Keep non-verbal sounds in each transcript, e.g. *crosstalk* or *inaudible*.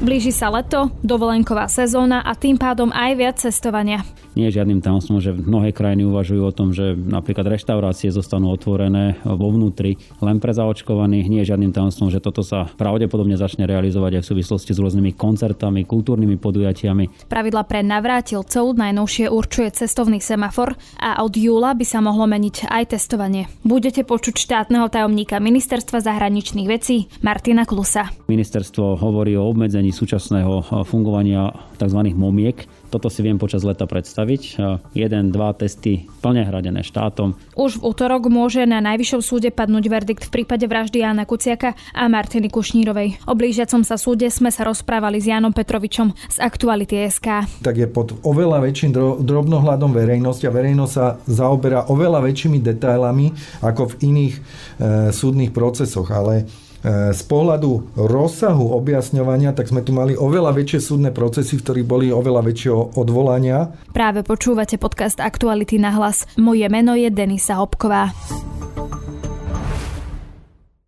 Blíži sa leto, dovolenková sezóna a tým pádom aj viac cestovania. Nie je žiadnym tajomstvom, že mnohé krajiny uvažujú o tom, že napríklad reštaurácie zostanú otvorené vo vnútri len pre zaočkovaných. Nie je žiadnym tajomstvom, že toto sa pravdepodobne začne realizovať aj v súvislosti s rôznymi koncertami, kultúrnymi podujatiami. Pravidla pre navrátilcov najnovšie určuje cestovný semafor a od júla by sa mohlo meniť aj testovanie. Budete počuť štátneho tajomníka Ministerstva zahraničných vecí Martina Klusa. Ministerstvo hovorí o obmedzení súčasného fungovania tzv. momiek. Toto si viem počas leta predstaviť. Jeden, dva testy plne hradené štátom. Už v útorok môže na Najvyššom súde padnúť verdikt v prípade vraždy Jana Kuciaka a Martiny Kušnírovej. O blížiacom sa súde sme sa rozprávali s Janom Petrovičom z Aktuality SK. Tak je pod oveľa väčším drobnohľadom verejnosti a verejnosť sa zaoberá oveľa väčšími detailami ako v iných e, súdnych procesoch. Ale z pohľadu rozsahu objasňovania, tak sme tu mali oveľa väčšie súdne procesy, v ktorých boli oveľa väčšie odvolania. Práve počúvate podcast Aktuality na hlas. Moje meno je Denisa Hopková.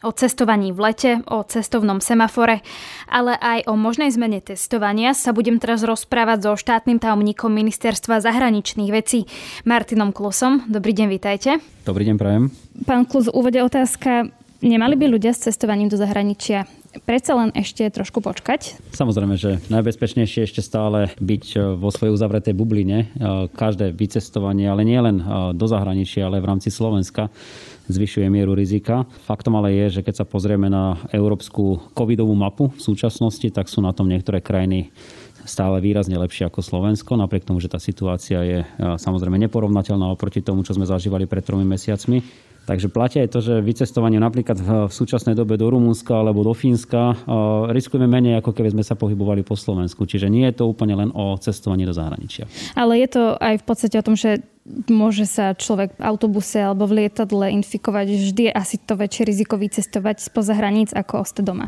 o cestovaní v lete, o cestovnom semafore, ale aj o možnej zmene testovania sa budem teraz rozprávať so štátnym tajomníkom Ministerstva zahraničných vecí Martinom Klusom. Dobrý deň, vítajte. Dobrý deň, prajem. Pán Klus, úvode otázka. Nemali by ľudia s cestovaním do zahraničia predsa len ešte trošku počkať? Samozrejme, že najbezpečnejšie ešte stále byť e, vo svojej uzavretej bubline. E, každé vycestovanie, ale nie len e, do zahraničia, ale v rámci Slovenska zvyšuje mieru rizika. Faktom ale je, že keď sa pozrieme na európsku covidovú mapu v súčasnosti, tak sú na tom niektoré krajiny stále výrazne lepšie ako Slovensko, napriek tomu, že tá situácia je samozrejme neporovnateľná oproti tomu, čo sme zažívali pred tromi mesiacmi. Takže platia aj to, že vycestovanie napríklad v súčasnej dobe do Rumúnska alebo do Fínska riskujeme menej, ako keby sme sa pohybovali po Slovensku. Čiže nie je to úplne len o cestovaní do zahraničia. Ale je to aj v podstate o tom, že môže sa človek v autobuse alebo v lietadle infikovať. Vždy je asi to väčšie riziko vycestovať spoza hraníc ako ostať doma.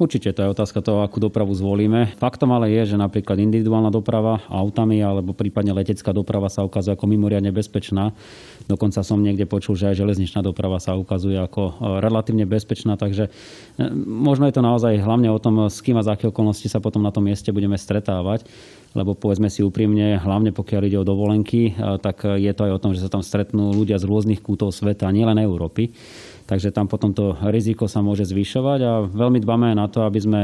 Určite to je otázka toho, akú dopravu zvolíme. Faktom ale je, že napríklad individuálna doprava autami alebo prípadne letecká doprava sa ukazuje ako mimoriadne bezpečná. Dokonca som niekde počul, že aj železničná doprava sa ukazuje ako e, relatívne bezpečná, takže e, možno je to naozaj hlavne o tom, s kým a za aké okolnosti sa potom na tom mieste budeme stretávať lebo povedzme si úprimne, hlavne pokiaľ ide o dovolenky, e, tak je to aj o tom, že sa tam stretnú ľudia z rôznych kútov sveta, nielen Európy takže tam potom to riziko sa môže zvyšovať a veľmi dbáme na to, aby sme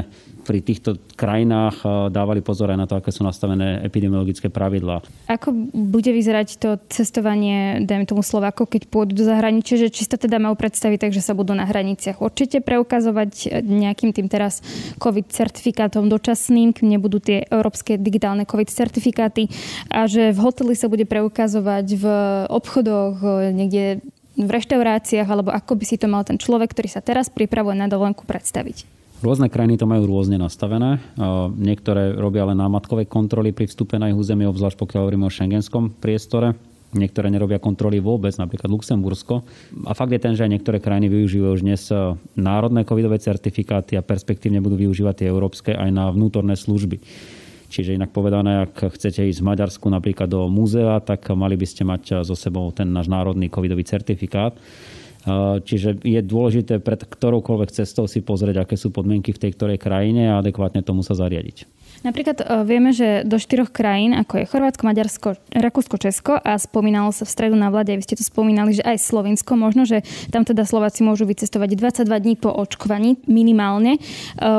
pri týchto krajinách eh, dávali pozor aj na to, aké sú nastavené epidemiologické pravidlá. Ako bude vyzerať to cestovanie, dajme tomu Slováko, keď pôjdu do zahraničia, že či sa teda majú predstaviť, takže sa budú na hraniciach určite preukazovať nejakým tým teraz COVID certifikátom dočasným, kým nebudú tie európske digitálne COVID certifikáty a že v hoteli sa bude preukazovať v obchodoch, niekde v reštauráciách, alebo ako by si to mal ten človek, ktorý sa teraz pripravuje na dovolenku predstaviť? Rôzne krajiny to majú rôzne nastavené. Niektoré robia len námatkové kontroly pri vstupe na ich územie, obzvlášť pokiaľ hovoríme o šengenskom priestore. Niektoré nerobia kontroly vôbec, napríklad Luxembursko. A fakt je ten, že aj niektoré krajiny využívajú už dnes národné covidové certifikáty a perspektívne budú využívať tie európske aj na vnútorné služby. Čiže inak povedané, ak chcete ísť v Maďarsku napríklad do múzea, tak mali by ste mať so sebou ten náš národný covidový certifikát. Čiže je dôležité pred ktoroukoľvek cestou si pozrieť, aké sú podmienky v tej ktorej krajine a adekvátne tomu sa zariadiť. Napríklad e, vieme, že do štyroch krajín, ako je Chorvátsko, Maďarsko, Rakúsko, Česko a spomínalo sa v stredu na vlade, vy ste to spomínali, že aj Slovensko, možno, že tam teda Slováci môžu vycestovať 22 dní po očkovaní minimálne, e,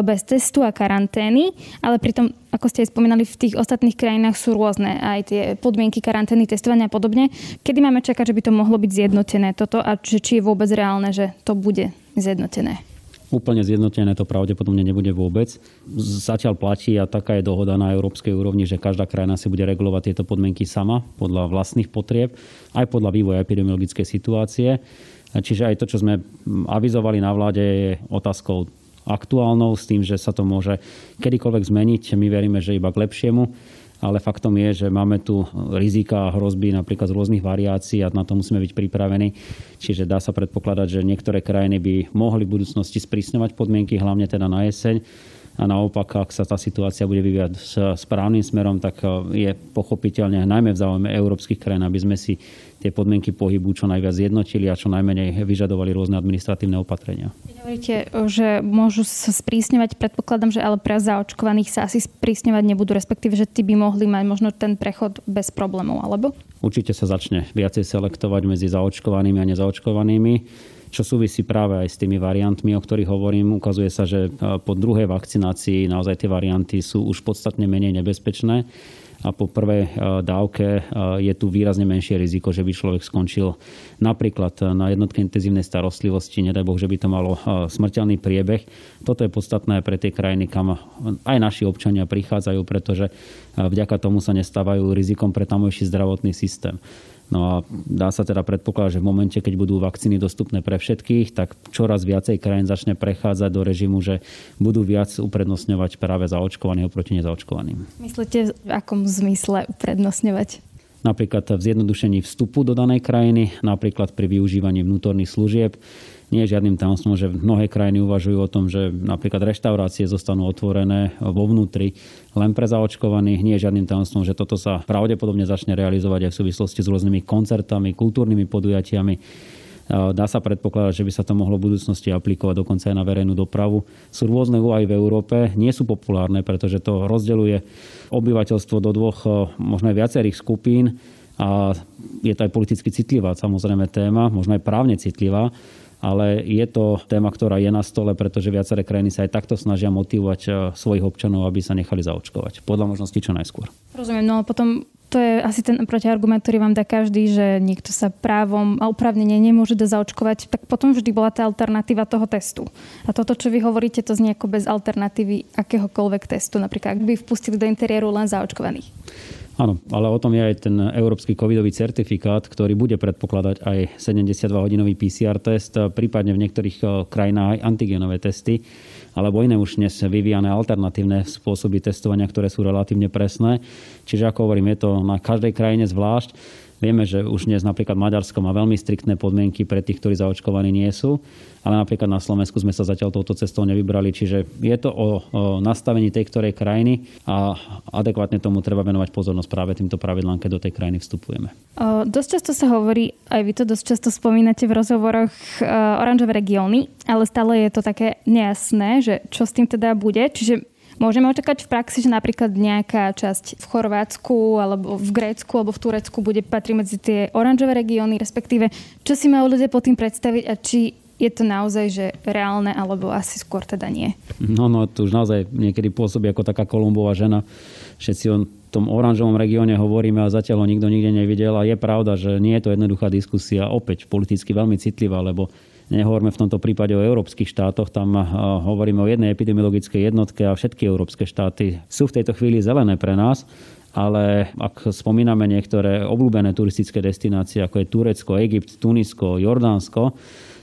bez testu a karantény, ale pritom ako ste aj spomínali, v tých ostatných krajinách sú rôzne aj tie podmienky karantény, testovania a podobne. Kedy máme čakať, že by to mohlo byť zjednotené toto a či je vôbec reálne, že to bude zjednotené? Úplne zjednotené to pravdepodobne nebude vôbec. Zatiaľ platí a taká je dohoda na európskej úrovni, že každá krajina si bude regulovať tieto podmienky sama podľa vlastných potrieb, aj podľa vývoja epidemiologickej situácie. Čiže aj to, čo sme avizovali na vláde, je otázkou aktuálnou s tým, že sa to môže kedykoľvek zmeniť. My veríme, že iba k lepšiemu ale faktom je, že máme tu rizika a hrozby napríklad z rôznych variácií a na to musíme byť pripravení. Čiže dá sa predpokladať, že niektoré krajiny by mohli v budúcnosti sprísňovať podmienky, hlavne teda na jeseň a naopak, ak sa tá situácia bude vyvíjať správnym smerom, tak e, je pochopiteľne najmä v záujme európskych krajín, aby sme si tie podmienky pohybu čo najviac zjednotili a čo najmenej vyžadovali rôzne administratívne opatrenia. Hovoríte, že môžu sa sprísňovať, predpokladám, že ale pre zaočkovaných sa asi sprísňovať nebudú, respektíve, že tí by mohli mať možno ten prechod bez problémov, alebo? Určite sa začne viacej selektovať medzi zaočkovanými a nezaočkovanými čo súvisí práve aj s tými variantmi, o ktorých hovorím. Ukazuje sa, že e, po druhej vakcinácii naozaj tie varianty sú už podstatne menej nebezpečné a po prvej e, dávke e, je tu výrazne menšie riziko, že by človek skončil napríklad na jednotke intenzívnej starostlivosti, nedaj Boh, že by to malo smrteľný priebeh. Toto je podstatné pre tie krajiny, kam aj naši občania prichádzajú, pretože vďaka tomu sa nestávajú rizikom pre tamojší zdravotný systém. No a dá sa teda predpokladať, že v momente, keď budú vakcíny dostupné pre všetkých, tak čoraz viacej krajín začne prechádzať do režimu, že budú viac uprednostňovať práve zaočkovaných oproti nezaočkovaným. Myslíte, v akom zmysle uprednostňovať? Napríklad v zjednodušení vstupu do danej krajiny, napríklad pri využívaní vnútorných služieb, nie je žiadnym tajomstvom, že mnohé krajiny uvažujú o tom, že napríklad reštaurácie zostanú otvorené vo vnútri len pre zaočkovaných. Nie je žiadnym tajomstvom, že toto sa pravdepodobne začne realizovať aj v súvislosti s rôznymi koncertami, kultúrnymi podujatiami. Dá sa predpokladať, že by sa to mohlo v budúcnosti aplikovať dokonca aj na verejnú dopravu. Sú rôzne úvahy v Európe, nie sú populárne, pretože to rozdeľuje obyvateľstvo do dvoch, možno aj viacerých skupín a je to aj politicky citlivá samozrejme téma, možno aj právne citlivá ale je to téma, ktorá je na stole, pretože viaceré krajiny sa aj takto snažia motivovať eh, svojich občanov, aby sa nechali zaočkovať. Podľa možností čo najskôr. Rozumiem, no a potom to je asi ten protiargument, ktorý vám dá každý, že niekto sa právom a upravnenie nemôže zaočkovať, tak potom vždy bola tá alternatíva toho testu. A toto, čo vy hovoríte, to znie ako bez alternatívy akéhokoľvek testu, napríklad ak by vpustili do interiéru len zaočkovaných. Áno, ale o tom je aj ten európsky covidový certifikát, ktorý bude predpokladať aj 72-hodinový PCR test, prípadne v niektorých eh, krajinách aj antigenové testy, alebo iné už dnes vyvíjane alternatívne spôsoby testovania, ktoré sú relatívne presné. Čiže ako hovorím, je to na každej krajine zvlášť. Vieme, že už dnes napríklad Maďarsko má veľmi striktné podmienky pre tých, ktorí zaočkovaní nie sú, ale napríklad na Slovensku sme sa zatiaľ touto cestou nevybrali. Čiže je to o, o nastavení tej ktorej krajiny a adekvátne tomu treba venovať pozornosť práve týmto pravidlám, keď do tej krajiny vstupujeme. O, dosť často sa hovorí, aj vy to dosť často spomínate v rozhovoroch, o, oranžové regióny, ale stále je to také nejasné, že čo s tým teda bude. Čiže Môžeme očakať v praxi, že napríklad nejaká časť v Chorvátsku alebo v Grécku alebo v Turecku bude patriť medzi tie oranžové regióny, respektíve čo si majú ľudia pod tým predstaviť a či je to naozaj že reálne, alebo asi skôr teda nie? No, no, to už naozaj niekedy pôsobí ako taká Kolumbová žena. Všetci o tom oranžovom regióne hovoríme a zatiaľ ho nikto nikde nevidel. A je pravda, že nie je to jednoduchá diskusia, opäť politicky veľmi citlivá, lebo Nehovoríme v tomto prípade o európskych štátoch, tam hovoríme o jednej epidemiologickej jednotke a všetky európske štáty sú v tejto chvíli zelené pre nás ale ak spomíname niektoré obľúbené turistické destinácie, ako je Turecko, Egypt, Tunisko, Jordánsko,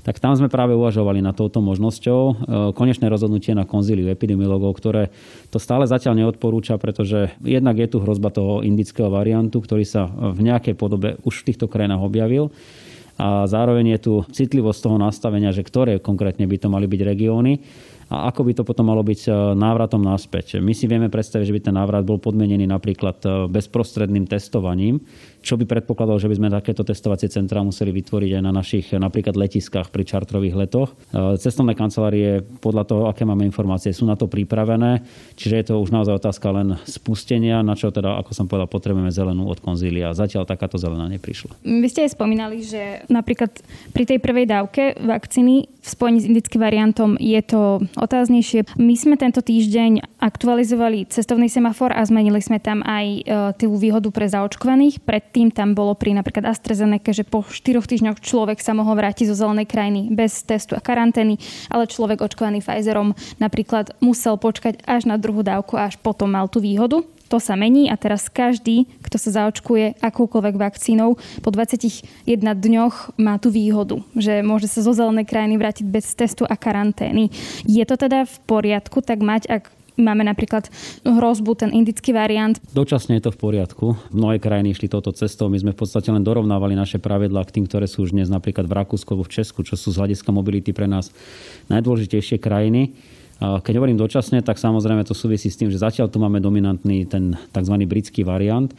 tak tam sme práve uvažovali na touto možnosťou. E, konečné rozhodnutie na konzíliu epidemiologov, ktoré to stále zatiaľ neodporúča, pretože jednak je tu hrozba toho indického variantu, ktorý sa v nejakej podobe už v týchto krajinách objavil a zároveň je tu citlivosť toho nastavenia, že ktoré konkrétne by to mali byť regióny a ako by to potom malo byť e, návratom naspäť. My si vieme predstaviť, že by ten návrat bol podmienený napríklad e, bezprostredným testovaním, čo by predpokladalo, že by sme takéto testovacie centrá museli vytvoriť aj na našich napríklad letiskách pri čartrových letoch. E, cestovné kancelárie podľa toho, aké máme informácie, sú na to pripravené, čiže je to už naozaj otázka len spustenia, na čo teda, ako som povedal, potrebujeme zelenú od konzília. Zatiaľ takáto zelená neprišla. Vy ste aj spomínali, že napríklad pri tej prvej dávke vakcíny v spojení s indickým variantom je to otáznejšie. My sme tento týždeň aktualizovali cestovný semafor a zmenili sme tam aj e, tú výhodu pre zaočkovaných. Pred Predtým tam bolo pri napríklad AstraZeneca, že po 4 týždňoch človek sa mohol vrátiť zo zelenej krajiny bez testu a karantény, ale človek očkovaný Pfizerom napríklad musel počkať až na druhú dávku a až potom mal tú výhodu. To sa mení a teraz každý, kto sa zaočkuje akúkoľvek vakcínou, po 21 dňoch má tú výhodu, že môže sa zo zelenej krajiny vrátiť bez testu a karantény. Je to teda v poriadku tak mať, ak máme napríklad hrozbu, ten indický variant. Dočasne je to v poriadku. Mnohé krajiny išli touto cestou. My sme v podstate len dorovnávali naše pravidlá k tým, ktoré sú už dnes napríklad v Rakúsku alebo v Česku, čo sú z hľadiska mobility pre nás najdôležitejšie krajiny. Keď hovorím dočasne, tak samozrejme to súvisí s tým, že zatiaľ tu máme dominantný ten tzv. britský variant.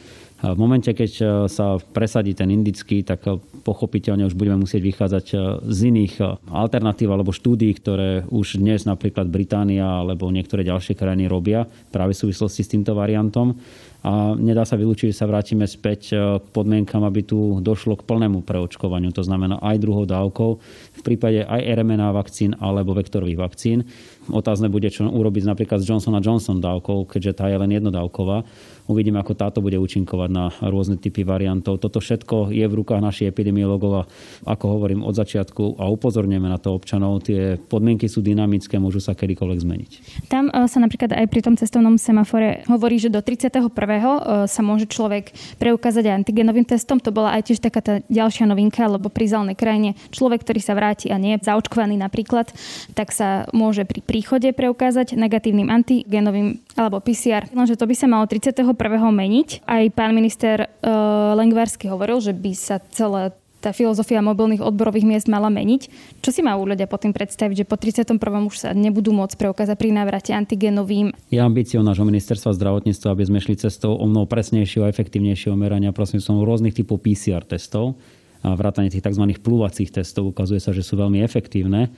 V momente, keď e, sa presadí ten indický, tak e, pochopiteľne už budeme musieť vychádzať e, z iných alternatív alebo štúdí, ktoré už dnes napríklad Británia alebo niektoré ďalšie krajiny robia práve v súvislosti s týmto variantom a nedá sa vylúčiť, že sa vrátime späť k podmienkam, aby tu došlo k plnému preočkovaniu. To znamená aj druhou dávkou, v prípade aj RMNA vakcín alebo vektorových vakcín. Otázne bude, čo urobiť napríklad s Johnson Johnson dávkou, keďže tá je len jednodávková. Uvidíme, ako táto bude účinkovať na rôzne typy variantov. Toto všetko je v rukách našich epidemiologov a ako hovorím od začiatku a upozorňujeme na to občanov, tie podmienky sú dynamické, môžu sa kedykoľvek zmeniť. Tam e, sa napríklad aj pri tom cestovnom semafore hovorí, že do 31. E, sa môže človek preukázať antigenovým testom. To bola aj tiež taká tá ďalšia novinka, lebo pri zelenej krajine človek, ktorý sa vráti a nie je zaočkovaný napríklad, tak sa môže pri príchode preukázať negatívnym antigenovým alebo PCR. Lenže to by sa malo 31 meniť. Aj pán minister uh, Lengvarsky hovoril, že by sa celé tá filozofia mobilných odborových miest mala meniť. Čo si majú ľudia po tým predstaviť, že po 31. už sa nebudú môcť preukázať pri návrate antigenovým? Je ambíciou nášho ministerstva zdravotníctva, aby sme šli cestou o mnoho presnejšieho a efektívnejšieho merania prosím som rôznych typov PCR testov a vrátanie tých tzv. plúvacích testov ukazuje sa, že sú veľmi efektívne.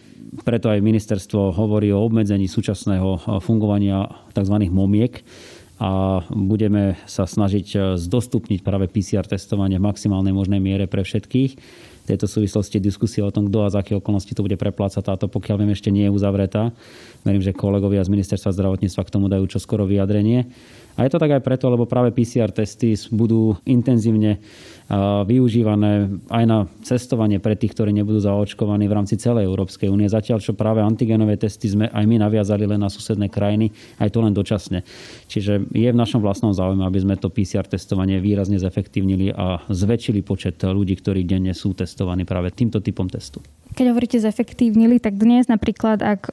Preto aj ministerstvo hovorí o obmedzení súčasného fungovania tzv. momiek, a budeme sa snažiť eh, zdostupniť práve PCR testovanie v maximálnej možnej miere pre všetkých. V tejto súvislosti diskusia o tom, kto a za aké okolnosti to bude preplácať, táto pokiaľ viem ešte nie je uzavretá. Verím, že kolegovia z ministerstva zdravotníctva k tomu dajú čoskoro vyjadrenie. A je to tak aj preto, lebo práve PCR testy budú intenzívne využívané aj na cestovanie pre tých, ktorí nebudú zaočkovaní v rámci celej Európskej únie. Zatiaľ, čo práve antigenové testy sme aj my naviazali len na susedné krajiny, aj to len dočasne. Čiže je v našom vlastnom záujme, aby sme to PCR testovanie výrazne zefektívnili a zväčšili počet ľudí, ktorí denne sú testovaní práve týmto typom testu. Keď hovoríte zefektívnili, tak dnes napríklad, ak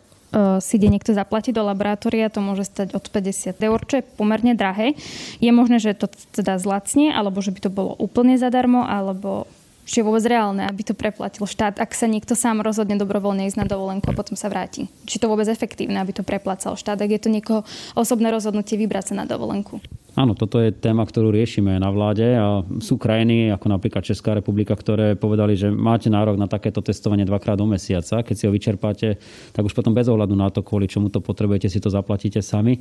si ide niekto zaplatiť do laboratória, to môže stať od 50 eur, čo je pomerne drahé. Je možné, že to teda zlacne, alebo že by to bolo úplne zadarmo, alebo či je vôbec reálne, aby to preplatil štát, ak sa niekto sám rozhodne dobrovoľne ísť na dovolenku a potom sa vráti. Či to vôbec efektívne, aby to preplacal štát, ak je to niekoho osobné rozhodnutie vybrať sa na dovolenku. Áno, toto je téma, ktorú riešime na vláde a sú krajiny, ako napríklad Česká republika, ktoré povedali, že máte nárok na takéto testovanie dvakrát do mesiaca. Keď si ho vyčerpáte, tak už potom bez ohľadu na to, kvôli čomu to potrebujete, si to zaplatíte sami.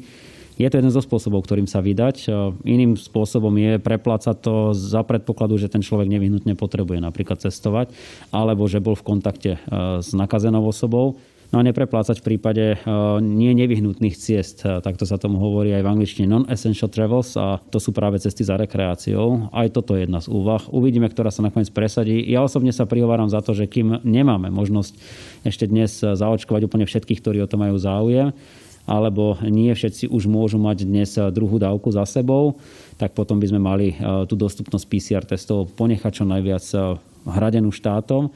Je to jeden zo spôsobov, ktorým sa vydať. Iným spôsobom je preplácať to za predpokladu, že ten človek nevyhnutne potrebuje napríklad cestovať, alebo že bol v kontakte e, s nakazenou osobou. No a nepreplácať v prípade uh, nie nevyhnutných ciest. Uh, takto sa tomu hovorí aj v angličtine non-essential travels a to sú práve cesty za rekreáciou. Aj toto je jedna z úvah. Uvidíme, ktorá sa nakoniec presadí. Ja osobne sa prihováram za to, že kým nemáme možnosť ešte dnes uh, zaočkovať úplne všetkých, ktorí o to majú záujem, alebo nie všetci už môžu mať dnes druhú dávku za sebou, tak potom by sme mali tú dostupnosť PCR testov ponechať čo najviac hradenú štátom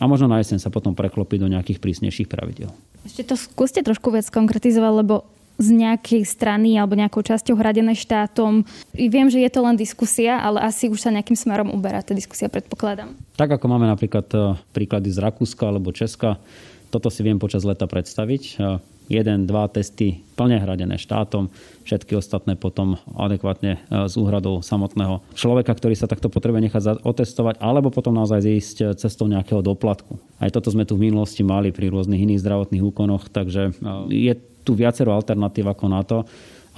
a možno na jeseň sa potom preklopí do nejakých prísnejších pravidel. Ešte to skúste trošku viac konkretizovať, lebo z nejakej strany alebo nejakou časťou hradené štátom. Viem, že je to len diskusia, ale asi už sa nejakým smerom uberá tá diskusia, predpokladám. Tak ako máme napríklad e, príklady z Rakúska alebo Česka, toto si viem počas leta predstaviť. E, jeden, dva testy plne hradené štátom, všetky ostatné potom adekvátne e, z úhradou samotného človeka, ktorý sa takto potrebuje nechať otestovať, alebo potom naozaj ísť e, cestou nejakého doplatku. Aj toto sme tu v minulosti mali pri rôznych iných zdravotných úkonoch, takže e, je tu viacero alternatív ako na to,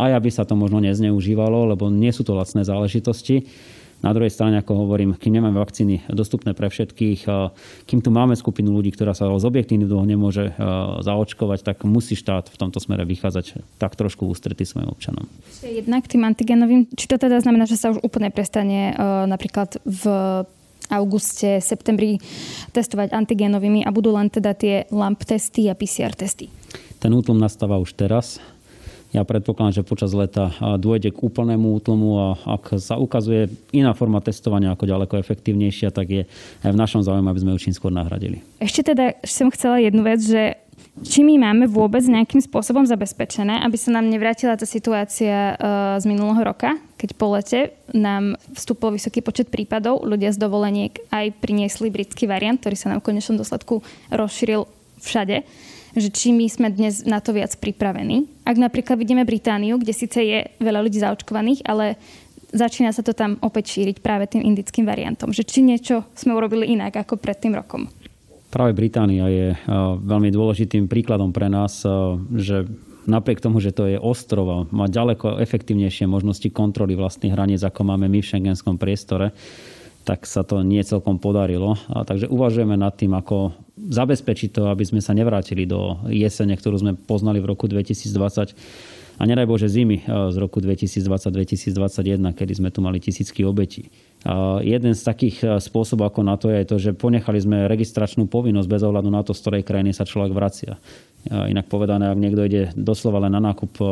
aj aby sa to možno nezneužívalo, lebo nie sú to lacné záležitosti. Na druhej strane, ako hovorím, kým nemáme vakcíny dostupné pre všetkých, kým tu máme skupinu ľudí, ktorá sa z objektívnych dôvod nemôže zaočkovať, tak musí štát v tomto smere vychádzať tak trošku ústretí svojim občanom. Jednak tým antigenovým, či to teda znamená, že sa už úplne prestane napríklad v auguste, septembri testovať antigenovými a budú len teda tie LAMP testy a PCR testy? Ten útlom nastáva už teraz. Ja predpokladám, že počas leta dôjde k úplnému útlmu a ak sa ukazuje iná forma testovania ako ďaleko efektívnejšia, tak je v našom záujme, aby sme ju čím skôr nahradili. Ešte teda som chcela jednu vec, že či my máme vôbec nejakým spôsobom zabezpečené, aby sa nám nevrátila tá situácia uh, z minulého roka, keď po lete nám vstúpil vysoký počet prípadov, ľudia z dovoleniek aj priniesli britský variant, ktorý sa nám v konečnom dôsledku rozšíril všade že či my sme dnes na to viac pripravení. Ak napríklad vidíme Britániu, kde síce je veľa ľudí zaočkovaných, ale začína sa to tam opäť šíriť práve tým indickým variantom. Že či niečo sme urobili inak ako pred tým rokom. Práve Británia je uh, veľmi dôležitým príkladom pre nás, uh, že napriek tomu, že to je ostrov má ďaleko efektívnejšie možnosti kontroly vlastných hraníc, ako máme my v šengenskom priestore, tak sa to nie celkom podarilo. A takže uvažujeme nad tým, ako zabezpečiť to, aby sme sa nevrátili do jesene, ktorú sme poznali v roku 2020 a nedaj Bože zimy z roku 2020-2021, kedy sme tu mali tisícky obetí. Jeden z takých e, spôsobov ako na to je to, že ponechali sme registračnú povinnosť bez ohľadu na to, z ktorej krajiny sa človek vracia. Inak povedané, ak niekto ide doslova len na nákup e,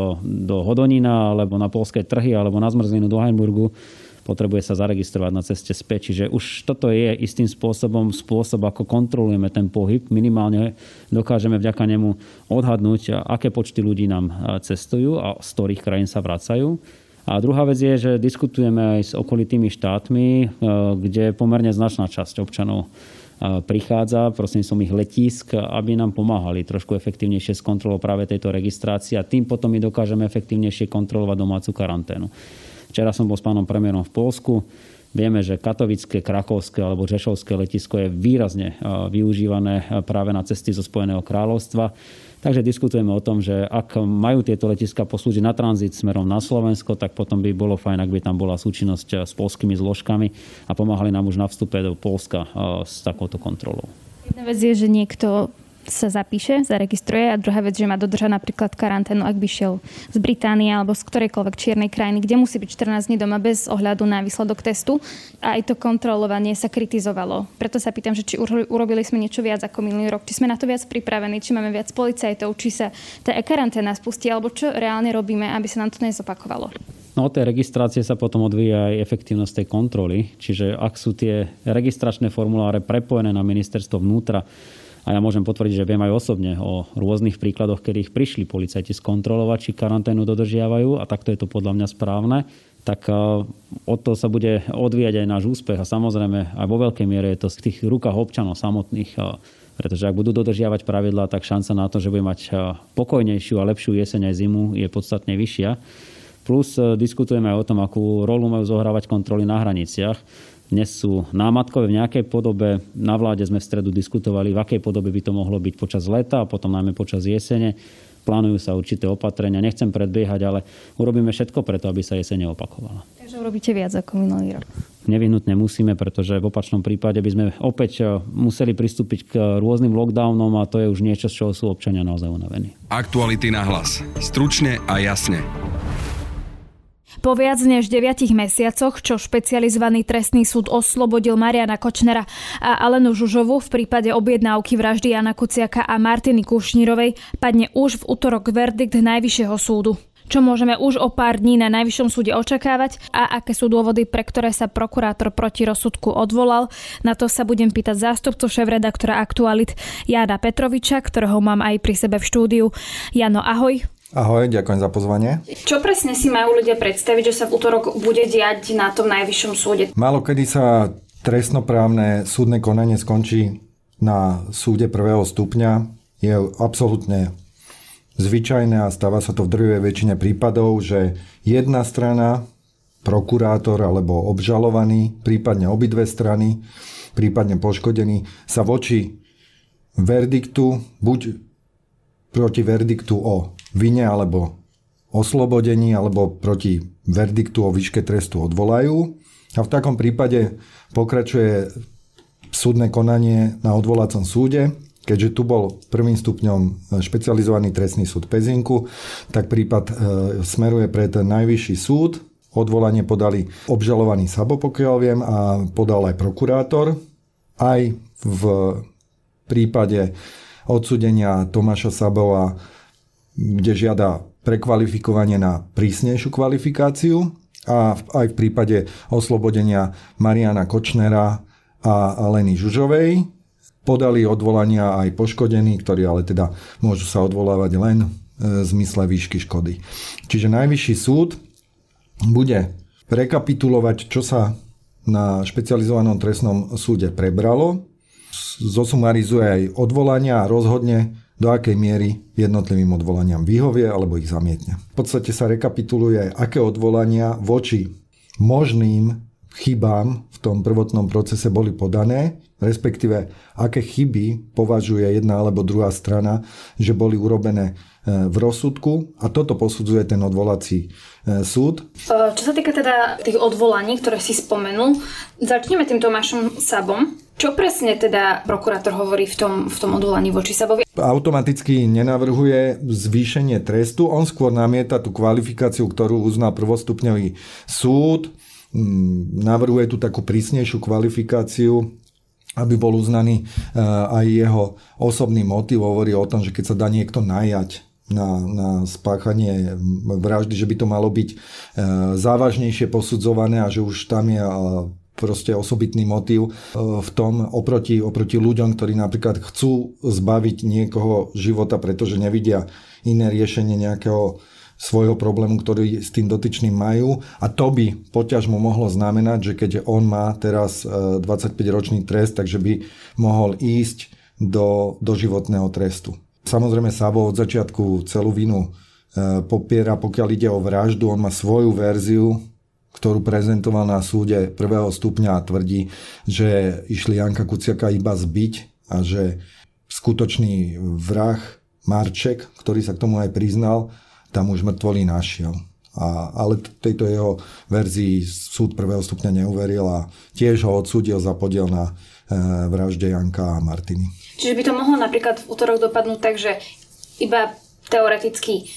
do Hodonina alebo na polské trhy alebo na zmrzlinu do Heimburgu, potrebuje sa zaregistrovať na ceste späť. Čiže už toto je istým spôsobom spôsob, ako kontrolujeme ten pohyb. Minimálne dokážeme vďaka nemu odhadnúť, aké počty ľudí nám e, cestujú a z ktorých krajín sa vracajú. A druhá vec je, že diskutujeme aj s okolitými štátmi, e, kde pomerne značná časť občanov e, prichádza som ich letísk, aby nám pomáhali trošku efektívnejšie s kontrolou práve tejto registrácie a tým potom my dokážeme efektívnejšie kontrolovať domácu karanténu. Včera som bol s pánom premiérom v Polsku. Vieme, že katovické, krakovské alebo řešovské letisko je výrazne e, využívané práve na cesty zo Spojeného kráľovstva. Takže diskutujeme o tom, že ak majú tieto letiska poslúžiť na tranzit smerom na Slovensko, tak potom by bolo fajn, ak by tam bola súčinnosť eh, s polskými zložkami a pomáhali nám už na vstupe do Polska eh, s takouto kontrolou. Jedna vec je, že niekto sa zapíše, zaregistruje a druhá vec, že má dodržať napríklad karanténu, ak by šiel z Británie alebo z ktorejkoľvek čiernej krajiny, kde musí byť 14 dní doma bez ohľadu na výsledok testu. A aj to kontrolovanie sa kritizovalo. Preto sa pýtam, že či urobili sme niečo viac ako minulý rok, či sme na to viac pripravení, či máme viac policajtov, či sa tá karanténa spustí, alebo čo reálne robíme, aby sa nám to nezopakovalo. No od tej registrácie sa potom odvíja aj efektívnosť tej kontroly. Čiže ak sú tie registračné formuláre prepojené na ministerstvo vnútra, a ja môžem potvrdiť, že viem aj osobne o rôznych príkladoch, kedy ich prišli policajti skontrolovať, či karanténu dodržiavajú a takto je to podľa mňa správne tak e, od toho sa bude odvíjať aj náš úspech a samozrejme aj vo veľkej miere je to z tých rukách občanov samotných, e, pretože ak budú dodržiavať pravidlá, tak šanca na to, že bude mať e, pokojnejšiu a lepšiu jeseň aj zimu je podstatne vyššia. Plus diskutujeme aj o tom, akú rolu majú zohrávať kontroly na hraniciach dnes sú námatkové v nejakej podobe. Na vláde sme v stredu diskutovali, v akej podobe by to mohlo byť počas leta a potom najmä počas jesene. Plánujú sa určité opatrenia. Nechcem predbiehať, ale urobíme všetko preto, aby sa jesene opakovala. Takže urobíte viac ako minulý rok. Nevyhnutne musíme, pretože v opačnom prípade by sme opäť eh, museli pristúpiť k rôznym lockdownom a to je už niečo, z čoho sú občania naozaj unavení. Aktuality na hlas. Stručne a jasne. Po viac než 9 mesiacoch, čo špecializovaný trestný súd oslobodil Mariana Kočnera a Alenu Žužovu v prípade objednávky vraždy Jana Kuciaka a Martiny Kušnírovej, padne už v útorok verdikt Najvyššieho súdu čo môžeme už o pár dní na Najvyššom súde očakávať a aké sú dôvody, pre ktoré sa prokurátor proti rozsudku odvolal. Na to sa budem pýtať zástupcu šéf-redaktora Aktualit Jana Petroviča, ktorého mám aj pri sebe v štúdiu. Jano, ahoj. Ahoj, ďakujem za pozvanie. Čo presne si majú ľudia predstaviť, že sa v útorok bude diať na tom najvyššom súde? Málo kedy sa trestnoprávne súdne konanie skončí na súde prvého stupňa. Je absolútne zvyčajné a stáva sa to v drvivej väčšine prípadov, že jedna strana, prokurátor alebo obžalovaný, prípadne obidve strany, prípadne poškodený, sa voči verdiktu, buď proti verdiktu o vine alebo oslobodení alebo proti verdiktu o výške trestu odvolajú. A v takom prípade pokračuje súdne konanie na odvolacom súde. Keďže tu bol prvým stupňom špecializovaný trestný súd Pezinku, tak prípad e, smeruje pred najvyšší súd. Odvolanie podali obžalovaný Sabo, pokiaľ viem, a podal aj prokurátor. Aj v prípade odsudenia Tomáša Sabova kde žiada prekvalifikovanie na prísnejšiu kvalifikáciu a aj v prípade oslobodenia Mariana Kočnera a Leny Žužovej podali odvolania aj poškodení, ktorí ale teda môžu sa odvolávať len e, v zmysle výšky škody. Čiže najvyšší súd bude rekapitulovať, čo sa na špecializovanom trestnom súde prebralo, zosumarizuje aj odvolania a rozhodne, do akej miery jednotlivým odvolaniam vyhovie alebo ich zamietne. V podstate sa rekapituluje, aké odvolania voči možným chybám v tom prvotnom procese boli podané, respektíve aké chyby považuje jedna alebo druhá strana, že boli urobené v rozsudku a toto posudzuje ten odvolací e, súd. E, čo sa týka teda tých odvolaní, ktoré si spomenul, začneme tým Tomášom Sabom. Čo presne teda prokurátor hovorí v tom, v tom odvolaní voči Sabovi? Automaticky nenavrhuje zvýšenie trestu, on skôr namieta tú kvalifikáciu, ktorú uzná prvostupňový súd, mm, navrhuje tu takú prísnejšiu kvalifikáciu, aby bol uznaný e, aj jeho osobný motiv. Hovorí o tom, že keď sa dá niekto najať na, na spáchanie vraždy, že by to malo byť e, závažnejšie posudzované a že už tam je proste osobitný motív e, v tom oproti, oproti ľuďom, ktorí napríklad chcú zbaviť niekoho života, pretože nevidia iné riešenie nejakého svojho problému, ktorý s tým dotyčným majú a to by poťažmo mohlo znamenať, že keď on má teraz 25-ročný e, trest, takže by mohol ísť do doživotného trestu. Samozrejme Sabo od začiatku celú vinu e, popiera, pokiaľ ide o vraždu, on má svoju verziu ktorú prezentoval na súde prvého stupňa a tvrdí, že išli Janka Kuciaka iba zbiť a že skutočný vrah Marček, ktorý sa k tomu aj priznal, tam už mŕtvolí našiel. A, ale tejto jeho verzii súd prvého stupňa neuveril a tiež ho odsúdil za podiel na e, vražde Janka a Martiny. Čiže by to mohlo napríklad v útorok dopadnúť tak, že iba teoreticky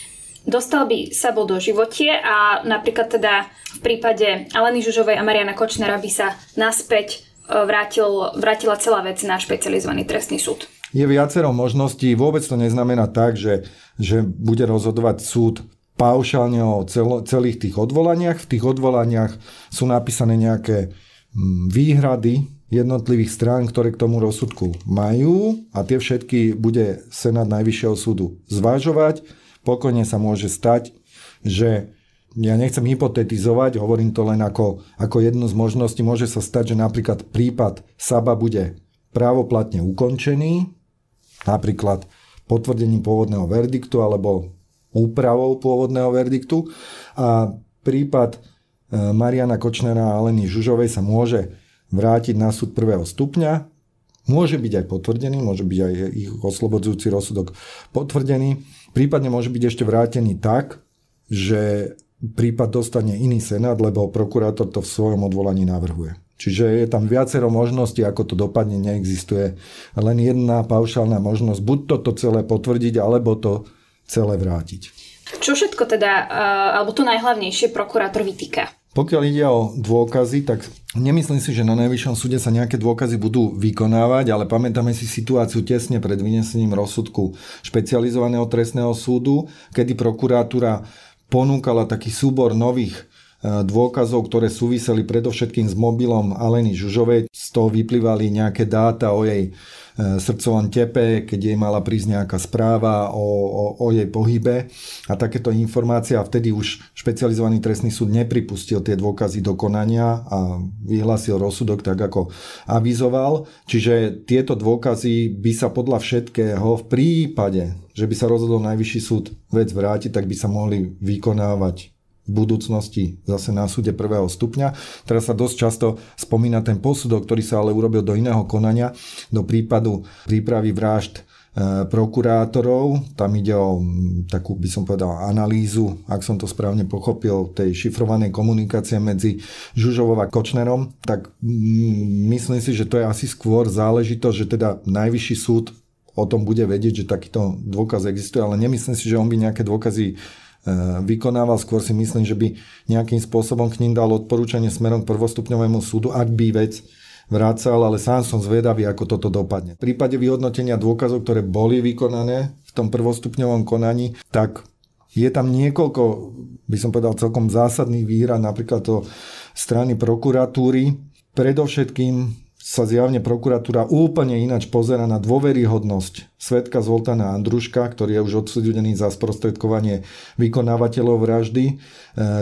dostal by Sabo do životie a napríklad teda v prípade Aleny Žužovej a Mariana Kočnera by sa naspäť e, vrátil, vrátila celá vec na špecializovaný trestný súd. Je viacero možností, vôbec to neznamená tak, že, že bude rozhodovať súd paušálne o cel, celých tých odvolaniach. V tých odvolaniach sú napísané nejaké mm, výhrady jednotlivých strán, ktoré k tomu rozsudku majú a tie všetky bude Senát Najvyššieho súdu zvážovať. Pokojne sa môže stať, že ja nechcem hypotetizovať, hovorím to len ako, ako jednu z možností. Môže sa stať, že napríklad prípad Saba bude právoplatne ukončený, napríklad potvrdením pôvodného verdiktu alebo úpravou pôvodného verdiktu a prípad e, Mariana Kočnera a Aleny Žužovej sa môže vrátiť na súd prvého stupňa. Môže byť aj potvrdený, môže byť aj ich oslobodzujúci rozsudok potvrdený. Prípadne môže byť ešte vrátený tak, že prípad dostane iný senát, lebo prokurátor to v svojom odvolaní navrhuje. Čiže je tam viacero možností, ako to dopadne, neexistuje len jedna paušálna možnosť, buď toto celé potvrdiť, alebo to celé vrátiť. Čo všetko teda, eh, alebo to najhlavnejšie prokurátor vytýka? Pokiaľ ide o dôkazy, tak nemyslím si, že na Najvyššom súde sa nejaké dôkazy budú vykonávať, ale pamätáme si situáciu tesne pred vynesením rozsudku špecializovaného trestného súdu, kedy prokuratúra ponúkala taký súbor nových dôkazov, ktoré súviseli predovšetkým s mobilom Aleny Žužovej. Z toho vyplývali nejaké dáta o jej e, srdcovom tepe, keď jej mala prísť nejaká správa o, o, o jej pohybe a takéto informácie a vtedy už špecializovaný trestný súd nepripustil tie dôkazy do konania a vyhlásil rozsudok tak, ako avizoval. Čiže tieto dôkazy by sa podľa všetkého v prípade, že by sa rozhodol najvyšší súd vec vrátiť, tak by sa mohli vykonávať v budúcnosti zase na súde prvého stupňa. Teraz sa dosť často spomína ten posudok, ktorý sa ale urobil do iného konania, do prípadu prípravy vražd e, prokurátorov. Tam ide o takú, by som povedal, analýzu, ak som to správne pochopil, tej šifrovanej komunikácie medzi Žužovou a Kočnerom. Tak myslím si, že to je asi skôr záležitosť, že teda najvyšší súd o tom bude vedieť, že takýto dôkaz existuje, ale nemyslím si, že on by nejaké dôkazy vykonával. Skôr si myslím, že by nejakým spôsobom k ním dal odporúčanie smerom k prvostupňovému súdu, ak by vec vrácal, ale sám som zvedavý, ako toto dopadne. V prípade vyhodnotenia dôkazov, ktoré boli vykonané v tom prvostupňovom konaní, tak je tam niekoľko, by som povedal, celkom zásadných výhrad, napríklad to strany prokuratúry. Predovšetkým sa zjavne prokuratúra úplne ináč pozera na dôveryhodnosť svetka Zoltana Andruška, ktorý je už odsudený za sprostredkovanie vykonávateľov vraždy, e,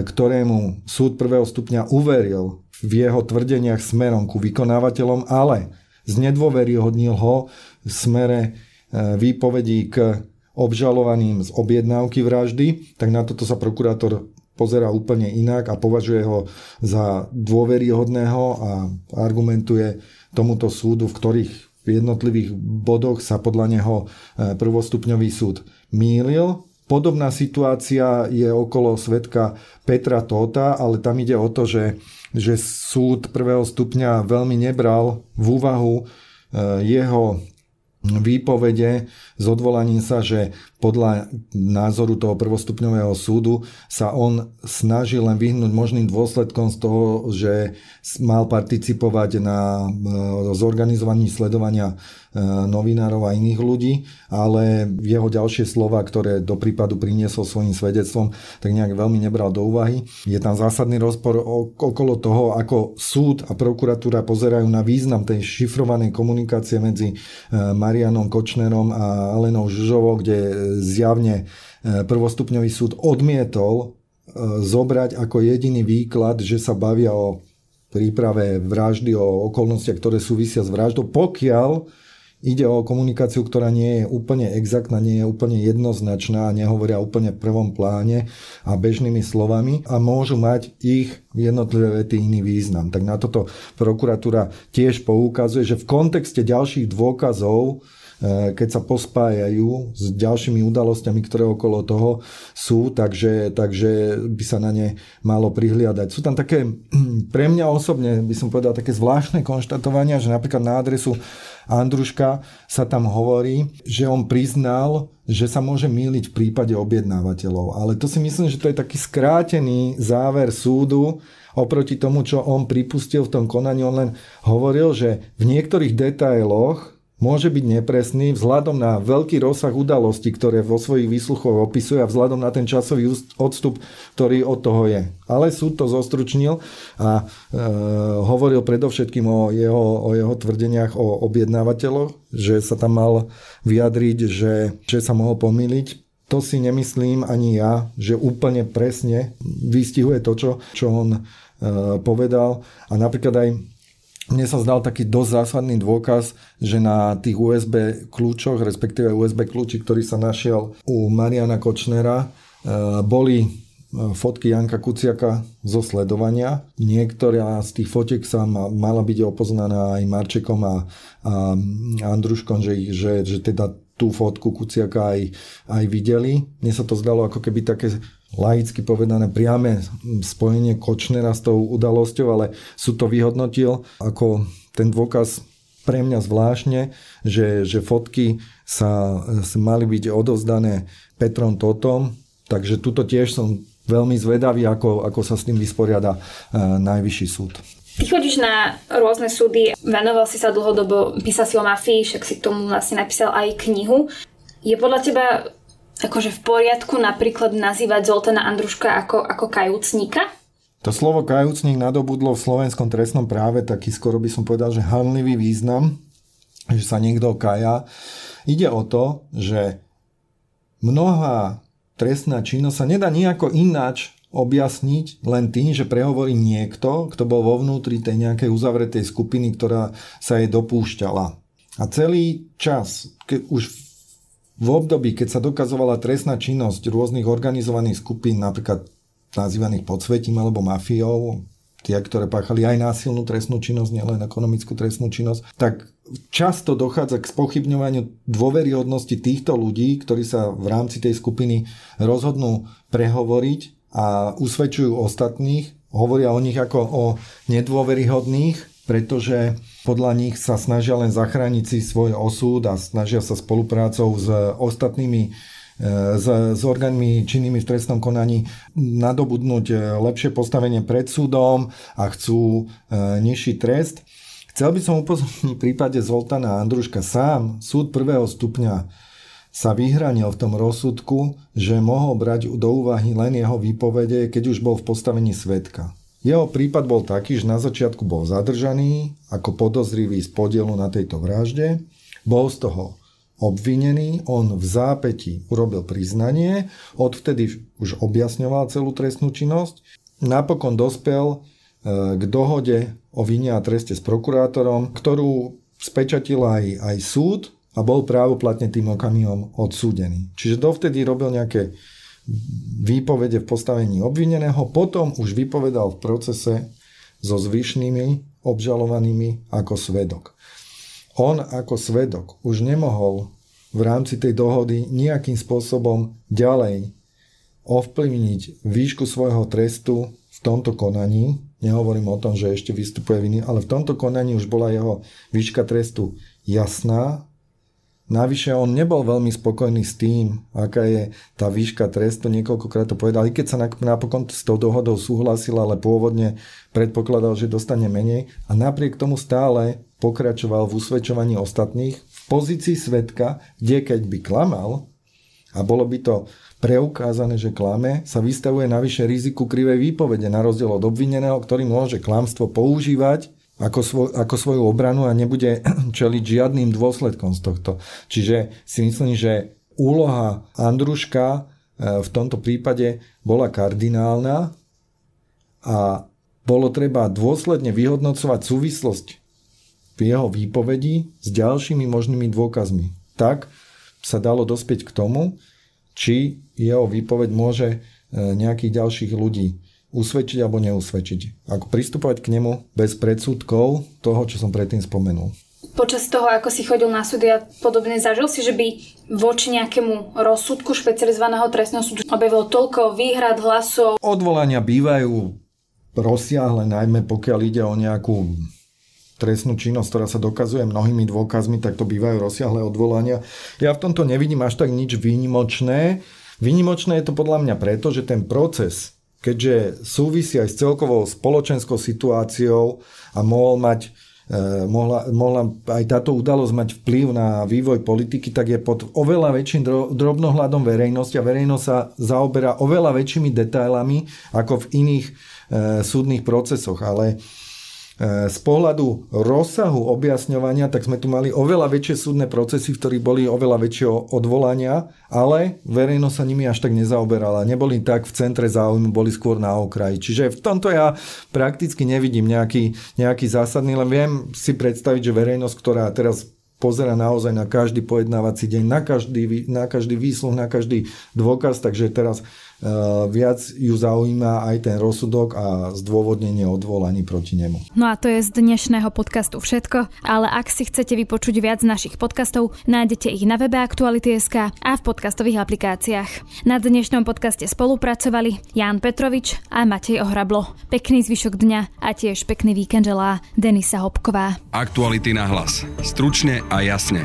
ktorému súd prvého stupňa uveril v jeho tvrdeniach smerom ku vykonávateľom, ale znedôveryhodnil ho v smere e, výpovedí k obžalovaným z objednávky vraždy, tak na toto sa prokurátor pozera úplne inak a považuje ho za dôveryhodného a argumentuje tomuto súdu, v ktorých v jednotlivých bodoch sa podľa neho e, prvostupňový súd mýlil. Podobná situácia je okolo svetka Petra Tóta, ale tam ide o to, že, že súd prvého stupňa veľmi nebral v úvahu e, jeho výpovede s odvolaním sa, že podľa názoru toho prvostupňového súdu sa on snažil len vyhnúť možným dôsledkom z toho, že mal participovať na e, zorganizovaní sledovania novinárov a iných ľudí, ale jeho ďalšie slova, ktoré do prípadu priniesol svojim svedectvom, tak nejak veľmi nebral do úvahy. Je tam zásadný rozpor okolo toho, ako súd a prokuratúra pozerajú na význam tej šifrovanej komunikácie medzi e, Marianom Kočnerom a Alenou Žužovou, kde zjavne e, prvostupňový súd odmietol e, zobrať ako jediný výklad, že sa bavia o príprave vraždy, o okolnostiach, ktoré súvisia s vraždou, pokiaľ ide o komunikáciu, ktorá nie je úplne exaktná, nie je úplne jednoznačná a nehovoria úplne v prvom pláne a bežnými slovami a môžu mať ich jednotlivé vety iný význam. Tak na toto prokuratúra tiež poukazuje, že v kontexte ďalších dôkazov keď sa pospájajú s ďalšími udalosťami, ktoré okolo toho sú, takže, takže by sa na ne malo prihliadať. Sú tam také, *clears throat* pre mňa osobne by som povedal, také zvláštne konštatovania, že napríklad na adresu Andruška sa tam hovorí, že on priznal, že sa môže míliť v prípade objednávateľov. Ale to si myslím, že to je taký skrátený záver súdu, oproti tomu, čo on pripustil v tom konaní. On len hovoril, že v niektorých detailoch môže byť nepresný vzhľadom na veľký rozsah udalostí, ktoré vo svojich výsluchoch opisuje a vzhľadom na ten časový odstup, ktorý od toho je. Ale súd to zostručnil a e, hovoril predovšetkým o jeho, o jeho tvrdeniach o objednávateľoch, že sa tam mal vyjadriť, že, že sa mohol pomýliť. To si nemyslím ani ja, že úplne presne vystihuje to, čo, čo on e, povedal. A napríklad aj mne sa zdal taký dosť zásadný dôkaz, že na tých USB kľúčoch, respektíve USB kľúči, ktorý sa našiel u Mariana Kočnera, e, boli e, fotky Janka Kuciaka zo sledovania. Niektorá z tých fotiek sa mala byť opoznaná aj Marčekom a, a Andruškom, že, že, že teda tú fotku Kuciaka aj, aj videli. Mne sa to zdalo ako keby také laicky povedané priame spojenie Kočnera s tou udalosťou, ale sú to vyhodnotil ako ten dôkaz pre mňa zvláštne, že, že fotky sa, sa mali byť odovzdané Petrom Totom, takže tuto tiež som veľmi zvedavý, ako, ako sa s tým vysporiada e, najvyšší súd. Ty chodíš na rôzne súdy, venoval si sa dlhodobo, písal si o mafii, však si k tomu vlastne napísal aj knihu. Je podľa teba akože v poriadku napríklad nazývať Zoltana Andruška ako, ako kajúcníka? To slovo kajúcník nadobudlo v slovenskom trestnom práve taký skoro by som povedal, že hanlivý význam, že sa niekto kaja. Ide o to, že mnohá trestná činnosť sa nedá nejako ináč objasniť len tým, že prehovorí niekto, kto bol vo vnútri tej nejakej uzavretej skupiny, ktorá sa jej dopúšťala. A celý čas, keď už v období, keď sa dokazovala trestná činnosť rôznych organizovaných skupín, napríklad nazývaných podsvetím alebo mafiou, tie, ktoré páchali aj násilnú trestnú činnosť, nielen ekonomickú trestnú činnosť, tak často dochádza k spochybňovaniu dôveryhodnosti týchto ľudí, ktorí sa v rámci tej skupiny rozhodnú prehovoriť a usvedčujú ostatných, hovoria o nich ako o nedôveryhodných pretože podľa nich sa snažia len zachrániť si svoj osud a snažia sa spoluprácou s ostatnými e, s, s orgánmi činnými v trestnom konaní nadobudnúť e, lepšie postavenie pred súdom a chcú e, nižší trest. Chcel by som upozorniť v prípade Zoltana Andruška sám, súd prvého stupňa sa vyhranil v tom rozsudku, že mohol brať do úvahy len jeho výpovede, keď už bol v postavení svetka. Jeho prípad bol taký, že na začiatku bol zadržaný ako podozrivý z podielu na tejto vražde. Bol z toho obvinený, on v zápäti urobil priznanie, odvtedy už objasňoval celú trestnú činnosť. Napokon dospel e, k dohode o vine a treste s prokurátorom, ktorú spečatil aj, aj súd a bol právoplatne tým okamihom odsúdený. Čiže dovtedy robil nejaké výpovede v postavení obvineného, potom už vypovedal v procese so zvyšnými obžalovanými ako svedok. On ako svedok už nemohol v rámci tej dohody nejakým spôsobom ďalej ovplyvniť výšku svojho trestu v tomto konaní. Nehovorím o tom, že ešte vystupuje viny, ale v tomto konaní už bola jeho výška trestu jasná, Navyše on nebol veľmi spokojný s tým, aká je tá výška trestu, niekoľkokrát to povedal, i keď sa napokon s tou dohodou súhlasil, ale pôvodne predpokladal, že dostane menej. A napriek tomu stále pokračoval v usvedčovaní ostatných v pozícii svetka, kde keď by klamal a bolo by to preukázané, že klame, sa vystavuje navyše riziku krivej výpovede na rozdiel od obvineného, ktorý môže klamstvo používať ako, svoj, ako svoju obranu a nebude *clears throat* čeliť žiadnym dôsledkom z tohto. Čiže si myslím, že úloha Andruška e, v tomto prípade bola kardinálna a bolo treba dôsledne vyhodnocovať súvislosť v jeho výpovedi s ďalšími možnými dôkazmi. Tak sa dalo dospieť k tomu, či jeho výpoveď môže e, nejakých ďalších ľudí usvedčiť alebo neusvedčiť. Ako pristupovať k nemu bez predsudkov toho, čo som predtým spomenul. Počas toho, ako si chodil na súdy a podobne, zažil si, že by voči nejakému rozsudku špecializovaného trestného súdu objavilo toľko výhrad, hlasov? Odvolania bývajú rozsiahle, najmä pokiaľ ide o nejakú trestnú činnosť, ktorá sa dokazuje mnohými dôkazmi, tak to bývajú rozsiahle odvolania. Ja v tomto nevidím až tak nič výnimočné. Výnimočné je to podľa mňa preto, že ten proces keďže súvisí aj s celkovou spoločenskou situáciou a mohol mať eh, mohla, mohla aj táto udalosť mať vplyv na vývoj politiky, tak je pod oveľa väčším drobnohľadom verejnosti a verejnosť sa zaoberá oveľa väčšími detailami ako v iných e, súdnych procesoch. Ale z pohľadu rozsahu objasňovania, tak sme tu mali oveľa väčšie súdne procesy, v ktorých boli oveľa väčšie odvolania, ale verejnosť sa nimi až tak nezaoberala. Neboli tak v centre záujmu, boli skôr na okraji. Čiže v tomto ja prakticky nevidím nejaký, nejaký zásadný, len viem si predstaviť, že verejnosť, ktorá teraz pozera naozaj na každý pojednávací deň, na každý, na každý výsluh, na každý dôkaz, takže teraz viac ju zaujíma aj ten rozsudok a zdôvodnenie odvolaní proti nemu. No a to je z dnešného podcastu všetko, ale ak si chcete vypočuť viac našich podcastov, nájdete ich na webe Aktuality.sk a v podcastových aplikáciách. Na dnešnom podcaste spolupracovali Ján Petrovič a Matej Ohrablo. Pekný zvyšok dňa a tiež pekný víkend želá Denisa Hopková. Aktuality na hlas. Stručne a jasne.